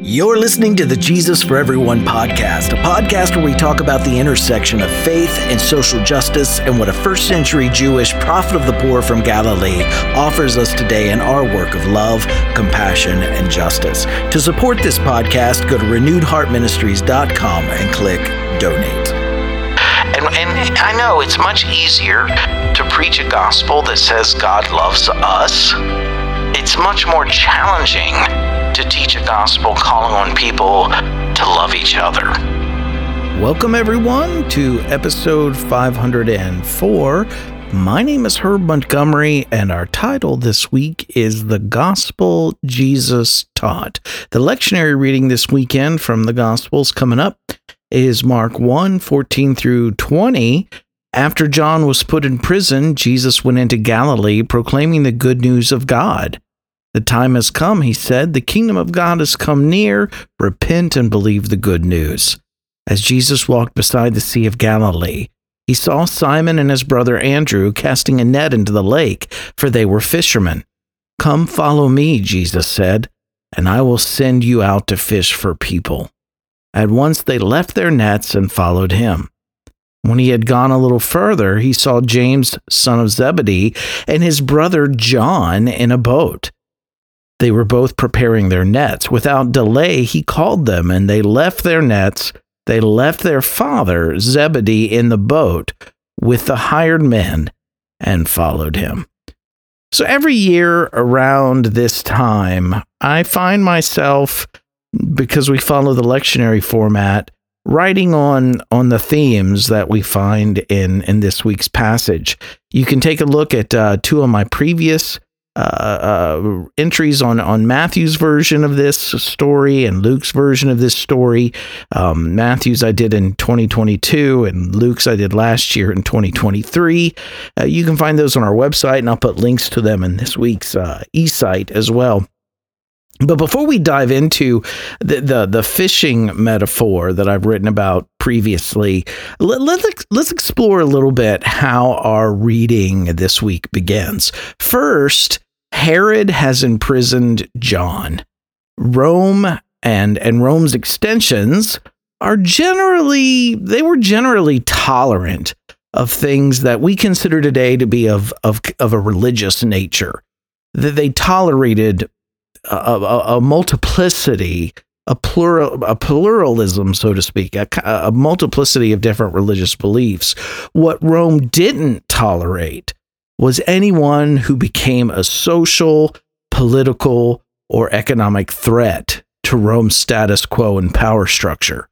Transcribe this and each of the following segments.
You're listening to the Jesus for Everyone podcast, a podcast where we talk about the intersection of faith and social justice and what a first century Jewish prophet of the poor from Galilee offers us today in our work of love, compassion, and justice. To support this podcast, go to renewedheartministries.com and click donate. And, and I know it's much easier to preach a gospel that says God loves us. It's much more challenging to teach a gospel calling on people to love each other. Welcome, everyone, to episode 504. My name is Herb Montgomery, and our title this week is The Gospel Jesus Taught. The lectionary reading this weekend from the Gospels coming up is Mark 1 14 through 20. After John was put in prison, Jesus went into Galilee proclaiming the good news of God. The time has come, he said. The kingdom of God has come near. Repent and believe the good news. As Jesus walked beside the Sea of Galilee, he saw Simon and his brother Andrew casting a net into the lake, for they were fishermen. Come follow me, Jesus said, and I will send you out to fish for people. At once they left their nets and followed him. When he had gone a little further, he saw James, son of Zebedee, and his brother John in a boat they were both preparing their nets. Without delay, he called them, and they left their nets. They left their father, Zebedee, in the boat with the hired men and followed him. So every year around this time, I find myself, because we follow the lectionary format, writing on on the themes that we find in in this week's passage. You can take a look at uh, two of my previous uh, uh, entries on on Matthew's version of this story and Luke's version of this story. Um, Matthew's I did in 2022, and Luke's I did last year in 2023. Uh, you can find those on our website, and I'll put links to them in this week's uh, eSight as well. But before we dive into the, the, the fishing metaphor that I've written about previously, let, let's let's explore a little bit how our reading this week begins. First, Herod has imprisoned John. Rome and and Rome's extensions are generally they were generally tolerant of things that we consider today to be of of of a religious nature. That they tolerated a, a, a multiplicity, a plural, a pluralism, so to speak, a, a multiplicity of different religious beliefs. What Rome didn't tolerate was anyone who became a social, political, or economic threat to Rome's status quo and power structure.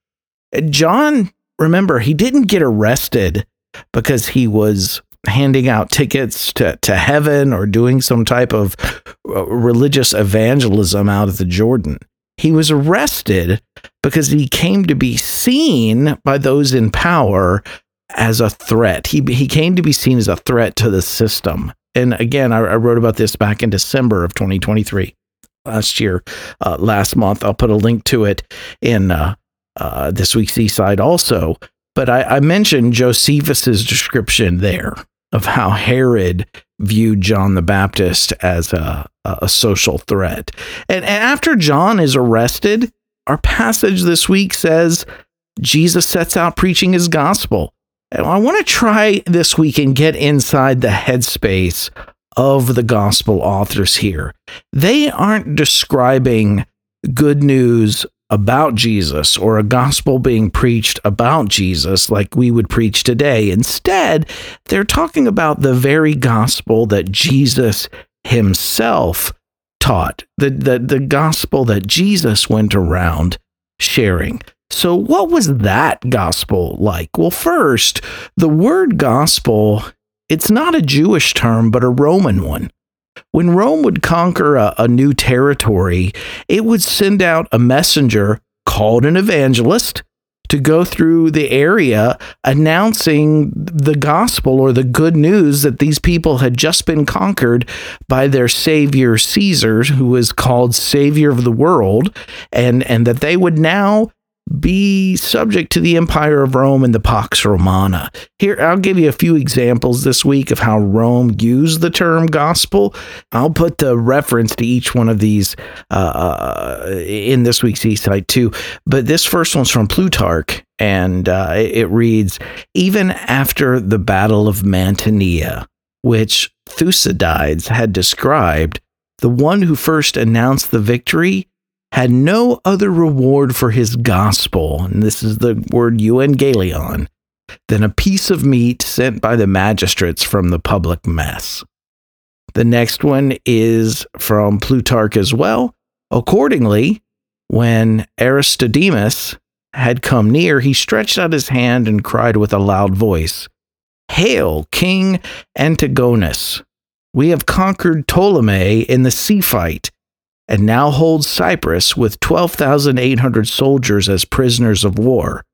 John, remember, he didn't get arrested because he was handing out tickets to, to heaven or doing some type of uh, religious evangelism out of the Jordan. He was arrested because he came to be seen by those in power as a threat. He he came to be seen as a threat to the system. And again, I, I wrote about this back in December of 2023, last year, uh, last month. I'll put a link to it in uh, uh, this week's eSight also. But I, I mentioned Josephus's description there of how Herod viewed John the Baptist as a, a social threat. And, and after John is arrested, our passage this week says Jesus sets out preaching his gospel. I want to try this week and get inside the headspace of the gospel authors here. They aren't describing good news about Jesus or a gospel being preached about Jesus like we would preach today. Instead, they're talking about the very gospel that Jesus himself taught, the, the, the gospel that Jesus went around sharing. So, what was that gospel like? Well, first, the word gospel, it's not a Jewish term, but a Roman one. When Rome would conquer a, a new territory, it would send out a messenger called an evangelist to go through the area announcing the gospel or the good news that these people had just been conquered by their savior Caesar who was called savior of the world and and that they would now be subject to the empire of Rome and the Pax Romana. Here, I'll give you a few examples this week of how Rome used the term gospel. I'll put the reference to each one of these uh, uh in this week's eSight too. But this first one's from Plutarch, and uh, it reads Even after the Battle of Mantinea, which Thucydides had described, the one who first announced the victory had no other reward for his gospel, and this is the word euangelion, than a piece of meat sent by the magistrates from the public mess. The next one is from Plutarch as well. Accordingly, when Aristodemus had come near, he stretched out his hand and cried with a loud voice, Hail, King Antigonus! We have conquered Ptolemy in the sea fight and now holds Cyprus with 12,800 soldiers as prisoners of war.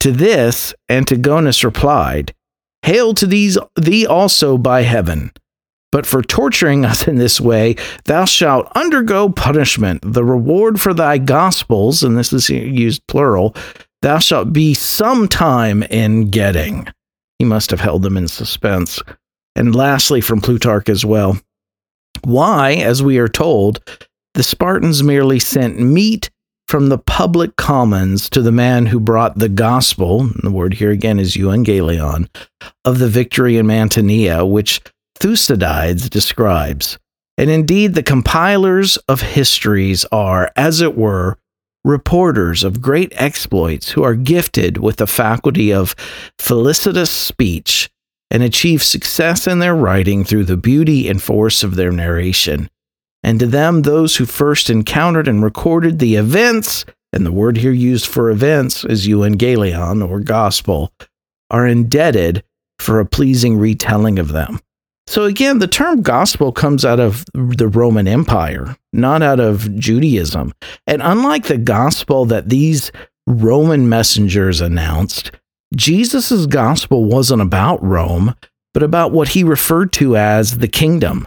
To this, Antigonus replied, Hail to these, thee also by heaven. But for torturing us in this way, thou shalt undergo punishment. The reward for thy gospels, and this is used plural, thou shalt be some time in getting. He must have held them in suspense. And lastly, from Plutarch as well. Why, as we are told, the Spartans merely sent meat from the public commons to the man who brought the gospel, the word here again is euangelion, of the victory in Mantinea, which Thucydides describes. And indeed, the compilers of histories are, as it were, reporters of great exploits who are gifted with the faculty of felicitous speech and achieve success in their writing through the beauty and force of their narration and to them, those who first encountered and recorded the events, and the word here used for events is euangelion or gospel, are indebted for a pleasing retelling of them. So again, the term gospel comes out of the Roman Empire, not out of Judaism. And unlike the gospel that these Roman messengers announced, Jesus' gospel wasn't about Rome, but about what he referred to as the kingdom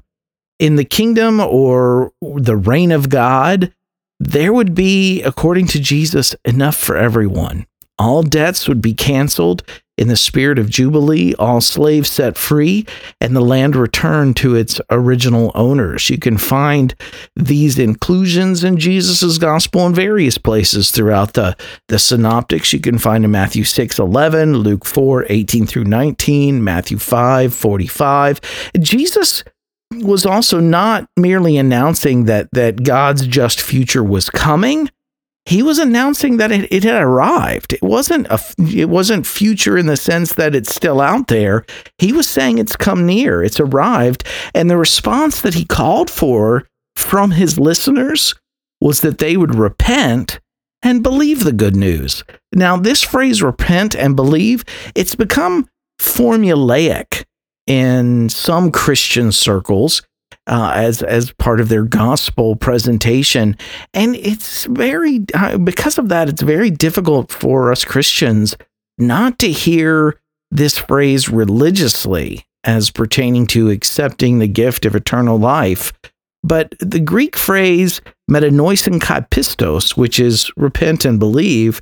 in the kingdom or the reign of God, there would be, according to Jesus, enough for everyone. All debts would be canceled in the spirit of Jubilee, all slaves set free, and the land returned to its original owners. You can find these inclusions in Jesus' gospel in various places throughout the, the synoptics. You can find in Matthew 6 11, Luke 4 18 through 19, Matthew 5 45. Jesus was also not merely announcing that that God's just future was coming. He was announcing that it, it had arrived. It wasn't a it wasn't future in the sense that it's still out there. He was saying it's come near, it's arrived, and the response that he called for from his listeners was that they would repent and believe the good news. Now, this phrase repent and believe, it's become formulaic in some Christian circles uh, as as part of their gospel presentation, and it's very uh, because of that, it's very difficult for us Christians not to hear this phrase religiously as pertaining to accepting the gift of eternal life. But the Greek phrase metanoisen kai pistos, which is repent and believe,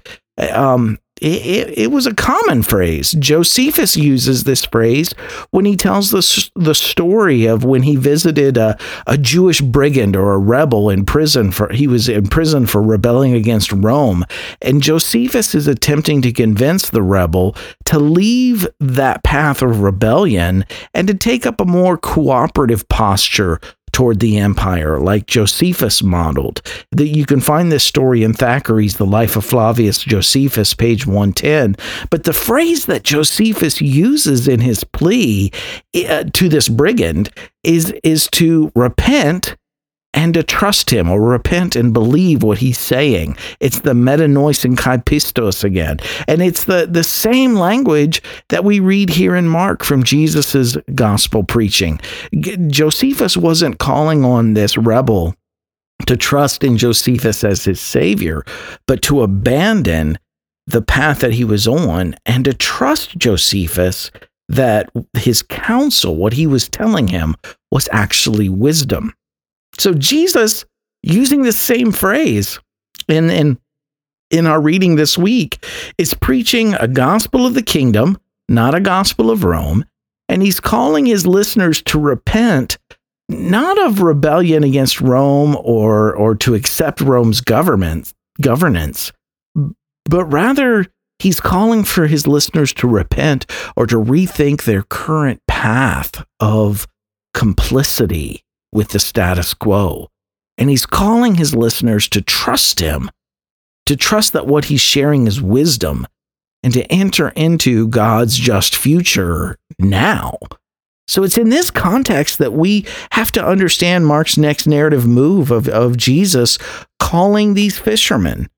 um, it, it, was a common phrase. Josephus uses this phrase when he tells the, the story of when he visited a, a Jewish brigand or a rebel in prison for he was in prison for rebelling against Rome. And Josephus is attempting to convince the rebel to leave that path of rebellion and to take up a more cooperative posture toward the empire, like Josephus modeled. That you can find this story in Thackeray's The Life of Flavius Josephus, page 110. But the phrase that Josephus uses in his plea uh, to this brigand is, is to repent and to trust him or repent and believe what he's saying. It's the metanois and kaipistos again. And it's the, the same language that we read here in Mark from Jesus's gospel preaching. Josephus wasn't calling on this rebel to trust in Josephus as his savior, but to abandon the path that he was on and to trust Josephus that his counsel, what he was telling him, was actually wisdom. So Jesus using the same phrase in in in our reading this week is preaching a gospel of the kingdom, not a gospel of Rome. And he's calling his listeners to repent, not of rebellion against Rome or, or to accept Rome's government, governance, but rather he's calling for his listeners to repent or to rethink their current path of complicity with the status quo. And he's calling his listeners to trust him, to trust that what he's sharing is wisdom, and to enter into God's just future now. So it's in this context that we have to understand Mark's next narrative move of, of Jesus calling these fishermen.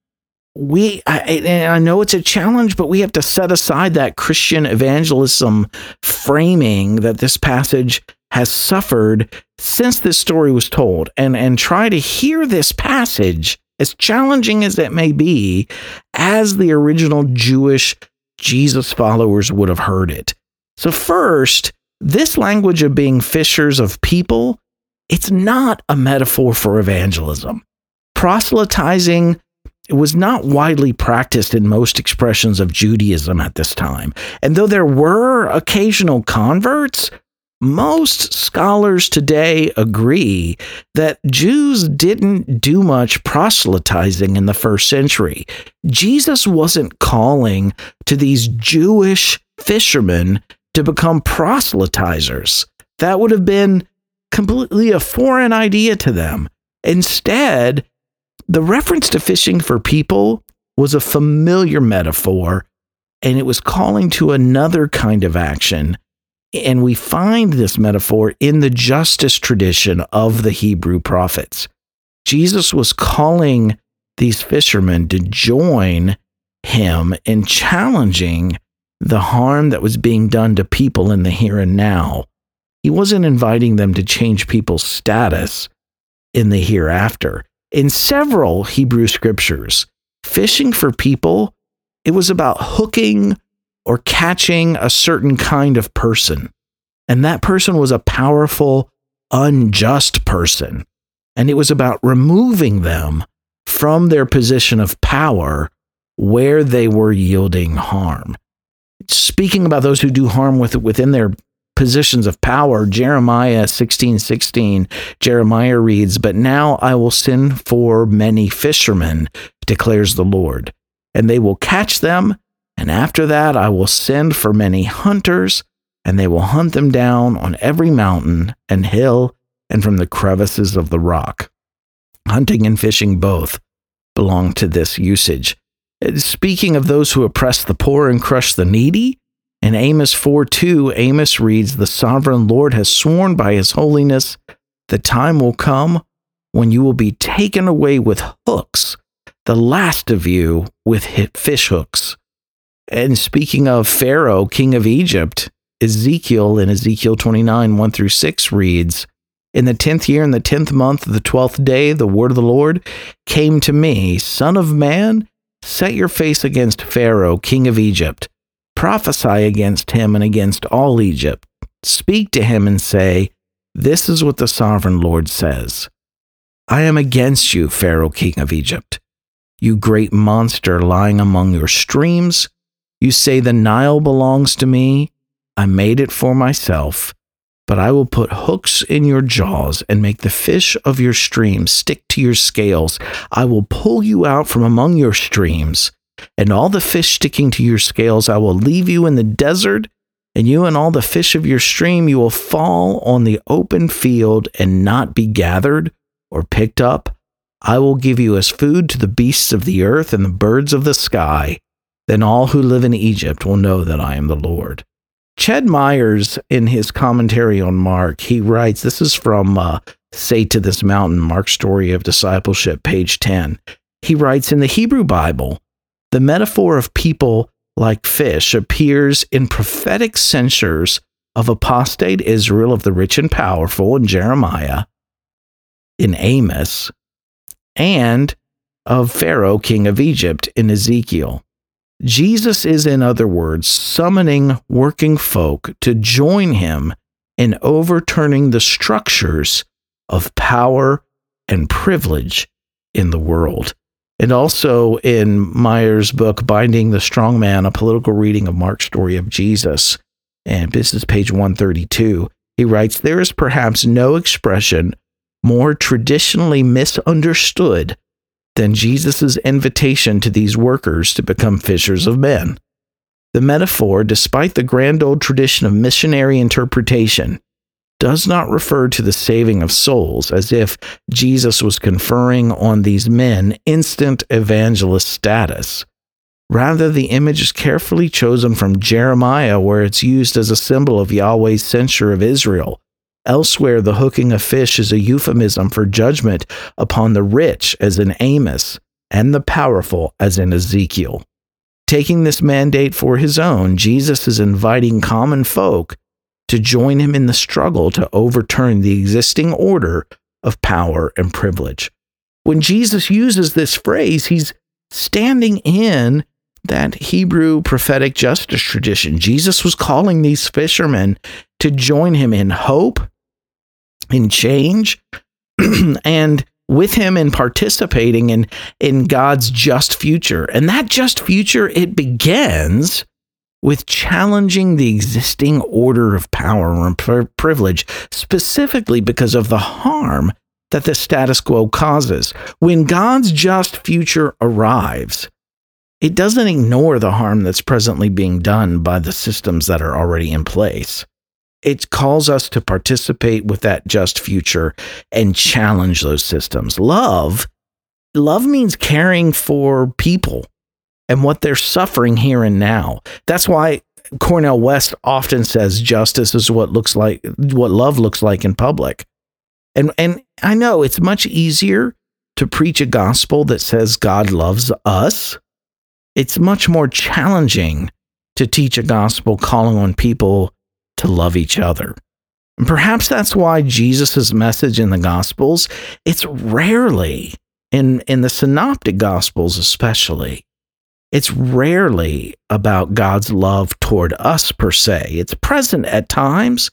We, I, I know it's a challenge, but we have to set aside that Christian evangelism framing that this passage has suffered since this story was told and, and try to hear this passage, as challenging as it may be, as the original Jewish Jesus followers would have heard it. So, first, this language of being fishers of people, it's not a metaphor for evangelism. Proselytizing was not widely practiced in most expressions of Judaism at this time. And though there were occasional converts, most scholars today agree that Jews didn't do much proselytizing in the first century. Jesus wasn't calling to these Jewish fishermen to become proselytizers. That would have been completely a foreign idea to them. Instead, the reference to fishing for people was a familiar metaphor, and it was calling to another kind of action and we find this metaphor in the justice tradition of the Hebrew prophets. Jesus was calling these fishermen to join him in challenging the harm that was being done to people in the here and now. He wasn't inviting them to change people's status in the hereafter. In several Hebrew scriptures, fishing for people, it was about hooking or catching a certain kind of person. And that person was a powerful, unjust person. And it was about removing them from their position of power where they were yielding harm. Speaking about those who do harm with, within their positions of power, Jeremiah 16 16, Jeremiah reads, But now I will send for many fishermen, declares the Lord, and they will catch them and after that, I will send for many hunters, and they will hunt them down on every mountain and hill and from the crevices of the rock. Hunting and fishing both belong to this usage. Uh, speaking of those who oppress the poor and crush the needy, in Amos 4 2, Amos reads, The sovereign Lord has sworn by his holiness, the time will come when you will be taken away with hooks, the last of you with fish hooks. And speaking of Pharaoh, king of Egypt, Ezekiel in Ezekiel 29, 1 through 6 reads, In the tenth year, in the tenth month, the twelfth day, the word of the Lord came to me, Son of man, set your face against Pharaoh, king of Egypt. Prophesy against him and against all Egypt. Speak to him and say, This is what the sovereign Lord says I am against you, Pharaoh, king of Egypt. You great monster lying among your streams you say the Nile belongs to me. I made it for myself. But I will put hooks in your jaws and make the fish of your streams stick to your scales. I will pull you out from among your streams, and all the fish sticking to your scales I will leave you in the desert, and you and all the fish of your stream you will fall on the open field and not be gathered or picked up. I will give you as food to the beasts of the earth and the birds of the sky then all who live in Egypt will know that I am the Lord. Ched Myers, in his commentary on Mark, he writes this is from uh, Say to This Mountain, Mark's Story of Discipleship, page 10. He writes In the Hebrew Bible, the metaphor of people like fish appears in prophetic censures of apostate Israel of the rich and powerful in Jeremiah, in Amos, and of Pharaoh, king of Egypt, in Ezekiel. Jesus is, in other words, summoning working folk to join him in overturning the structures of power and privilege in the world. And also in Myers' book, Binding the Strong Man, a political reading of Mark's story of Jesus. And this is page 132. He writes, There is perhaps no expression more traditionally misunderstood than Jesus' invitation to these workers to become fishers of men. The metaphor, despite the grand old tradition of missionary interpretation, does not refer to the saving of souls as if Jesus was conferring on these men instant evangelist status. Rather, the image is carefully chosen from Jeremiah, where it's used as a symbol of Yahweh's censure of Israel. Elsewhere, the hooking of fish is a euphemism for judgment upon the rich, as in Amos, and the powerful, as in Ezekiel. Taking this mandate for his own, Jesus is inviting common folk to join him in the struggle to overturn the existing order of power and privilege. When Jesus uses this phrase, he's standing in that Hebrew prophetic justice tradition. Jesus was calling these fishermen to join him in hope, in change, and with him in participating in, in God's just future. And that just future, it begins with challenging the existing order of power and privilege, specifically because of the harm that the status quo causes. When God's just future arrives, it doesn't ignore the harm that's presently being done by the systems that are already in place. It calls us to participate with that just future and challenge those systems. Love, love means caring for people and what they're suffering here and now. That's why Cornel West often says justice is what looks like what love looks like in public. And and I know it's much easier to preach a gospel that says God loves us. It's much more challenging to teach a gospel calling on people to love each other. And perhaps that's why Jesus' message in the gospels, it's rarely in in the synoptic gospels especially it's rarely about God's love toward us per se. It's present at times,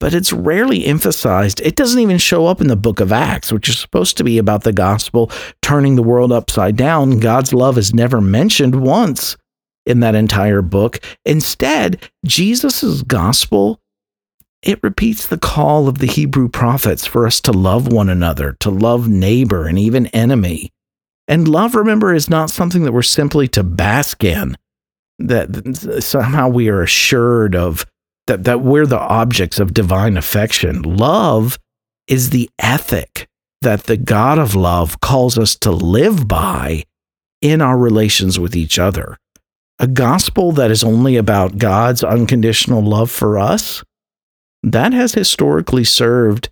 but it's rarely emphasized. It doesn't even show up in the book of Acts, which is supposed to be about the gospel turning the world upside down. God's love is never mentioned once in that entire book. Instead, Jesus' gospel it repeats the call of the Hebrew prophets for us to love one another, to love neighbor and even enemy. And love, remember, is not something that we're simply to bask in, that somehow we are assured of, that, that we're the objects of divine affection. Love is the ethic that the God of love calls us to live by in our relations with each other. A gospel that is only about God's unconditional love for us, that has historically served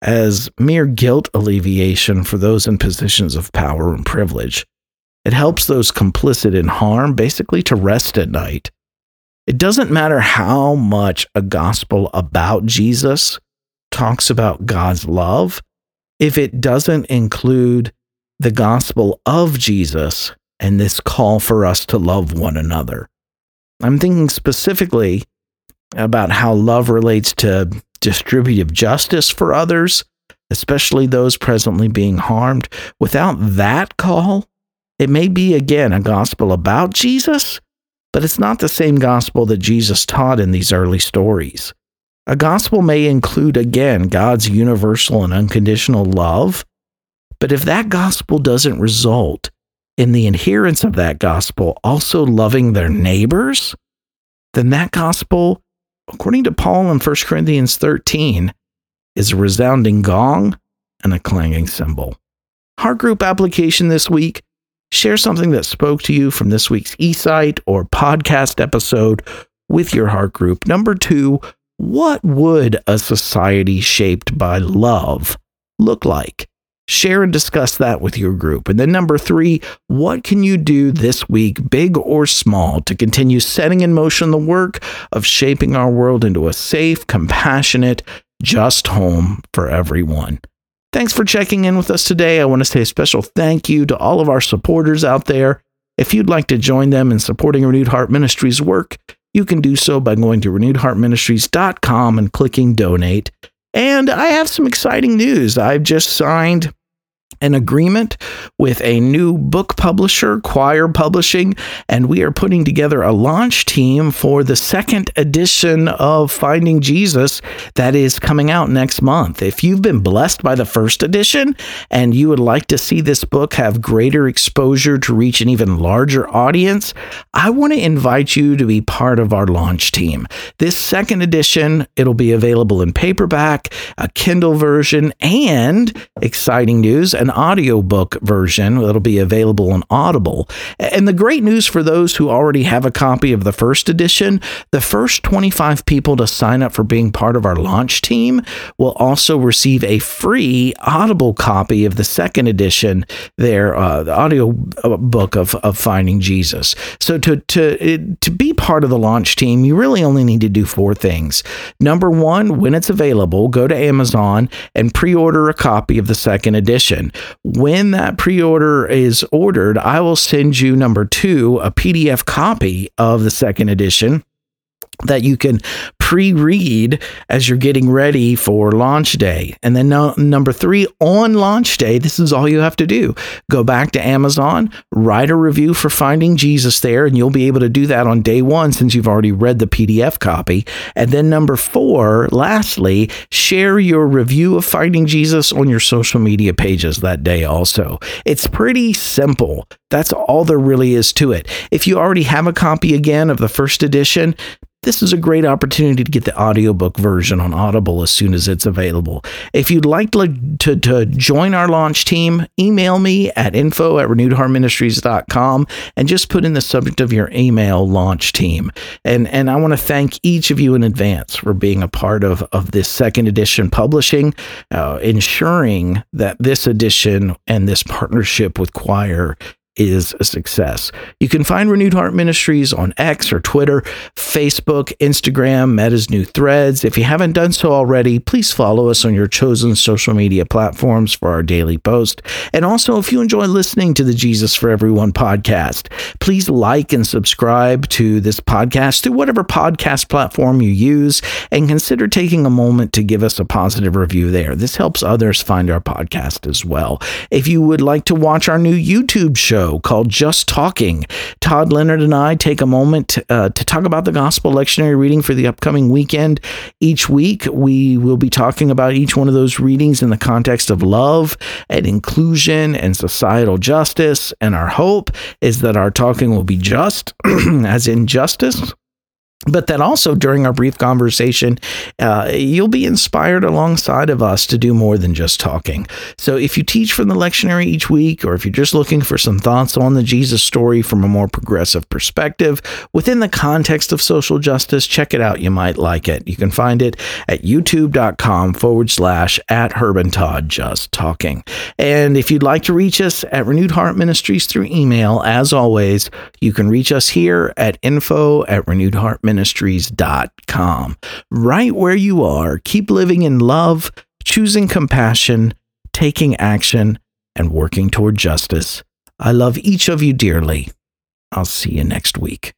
as mere guilt alleviation for those in positions of power and privilege. It helps those complicit in harm basically to rest at night. It doesn't matter how much a gospel about Jesus talks about God's love if it doesn't include the gospel of Jesus and this call for us to love one another. I'm thinking specifically about how love relates to distributive justice for others, especially those presently being harmed. Without that call, it may be again a gospel about Jesus, but it's not the same gospel that Jesus taught in these early stories. A gospel may include again God's universal and unconditional love, but if that gospel doesn't result in the adherents of that gospel also loving their neighbors, then that gospel according to Paul in 1 Corinthians 13, is a resounding gong and a clanging cymbal. Heart group application this week share something that spoke to you from this week's eSight or podcast episode with your heart group. Number two, what would a society shaped by love look like? Share and discuss that with your group. And then number three, what can you do this week, big or small, to continue setting in motion the work of shaping our world into a safe, compassionate, just home for everyone? Thanks for checking in with us today. I want to say a special thank you to all of our supporters out there. If you'd like to join them in supporting Renewed Heart Ministries work, you can do so by going to renewedheartministries.com and clicking donate. And I have some exciting news. I've just signed an agreement with a new book publisher, Quoir Publishing, and we are putting together a launch team for the second edition of Finding Jesus that is coming out next month. If you've been blessed by the first edition and you would like to see this book have greater exposure to reach an even larger audience, I want to invite you to be part of our launch team. This second edition, it'll be available in paperback, a Kindle version, and exciting news, an audiobook version that'll be available on Audible. And the great news for those who already have a copy of the first edition, the first 25 people to sign up for being part of our launch team will also receive a free Audible copy of the second edition, their uh, the audio uh, book of, of Finding Jesus. So to to to be part of the launch team, you really only need to do four things. Number one, when it's available, go to Amazon and pre-order a copy of the second edition. When that pre-order is ordered, I will send you number two, a PDF copy of the second edition that you can pre read as you're getting ready for launch day. And then no, number three, on launch day, this is all you have to do go back to Amazon, write a review for Finding Jesus there, and you'll be able to do that on day one since you've already read the PDF copy. And then number four, lastly, share your review of Finding Jesus on your social media pages that day also. It's pretty simple. That's all there really is to it. If you already have a copy again of the first edition, this is a great opportunity to get the audiobook version on Audible as soon as it's available. If you'd like to, to, to join our launch team, email me at info at renewedheartministries.com and just put in the subject of your email launch team. And, and I want to thank each of you in advance for being a part of, of this second edition publishing, uh, ensuring that this edition and this partnership with Quoir is a success. You can find Renewed Heart Ministries on X or Twitter, Facebook, Instagram, Meta's new threads. If you haven't done so already, please follow us on your chosen social media platforms for our daily post. And also, if you enjoy listening to the Jesus for Everyone podcast, please like and subscribe to this podcast through whatever podcast platform you use and consider taking a moment to give us a positive review there. This helps others find our podcast as well. If you would like to watch our new YouTube show, show called Just Talking. Todd Leonard and I take a moment uh, to talk about the gospel lectionary reading for the upcoming weekend. Each week, we will be talking about each one of those readings in the context of love and inclusion and societal justice. And our hope is that our talking will be just, as in justice but that also during our brief conversation, uh, you'll be inspired alongside of us to do more than just talking. So if you teach from the lectionary each week, or if you're just looking for some thoughts on the Jesus story from a more progressive perspective within the context of social justice, check it out. You might like it. You can find it at youtube.com forward slash at Herb and Todd Just Talking. And if you'd like to reach us at Renewed Heart Ministries through email, as always, you can reach us here at info at Renewed Heart ministries.com. Right where you are, keep living in love, choosing compassion, taking action, and working toward justice. I love each of you dearly. I'll see you next week.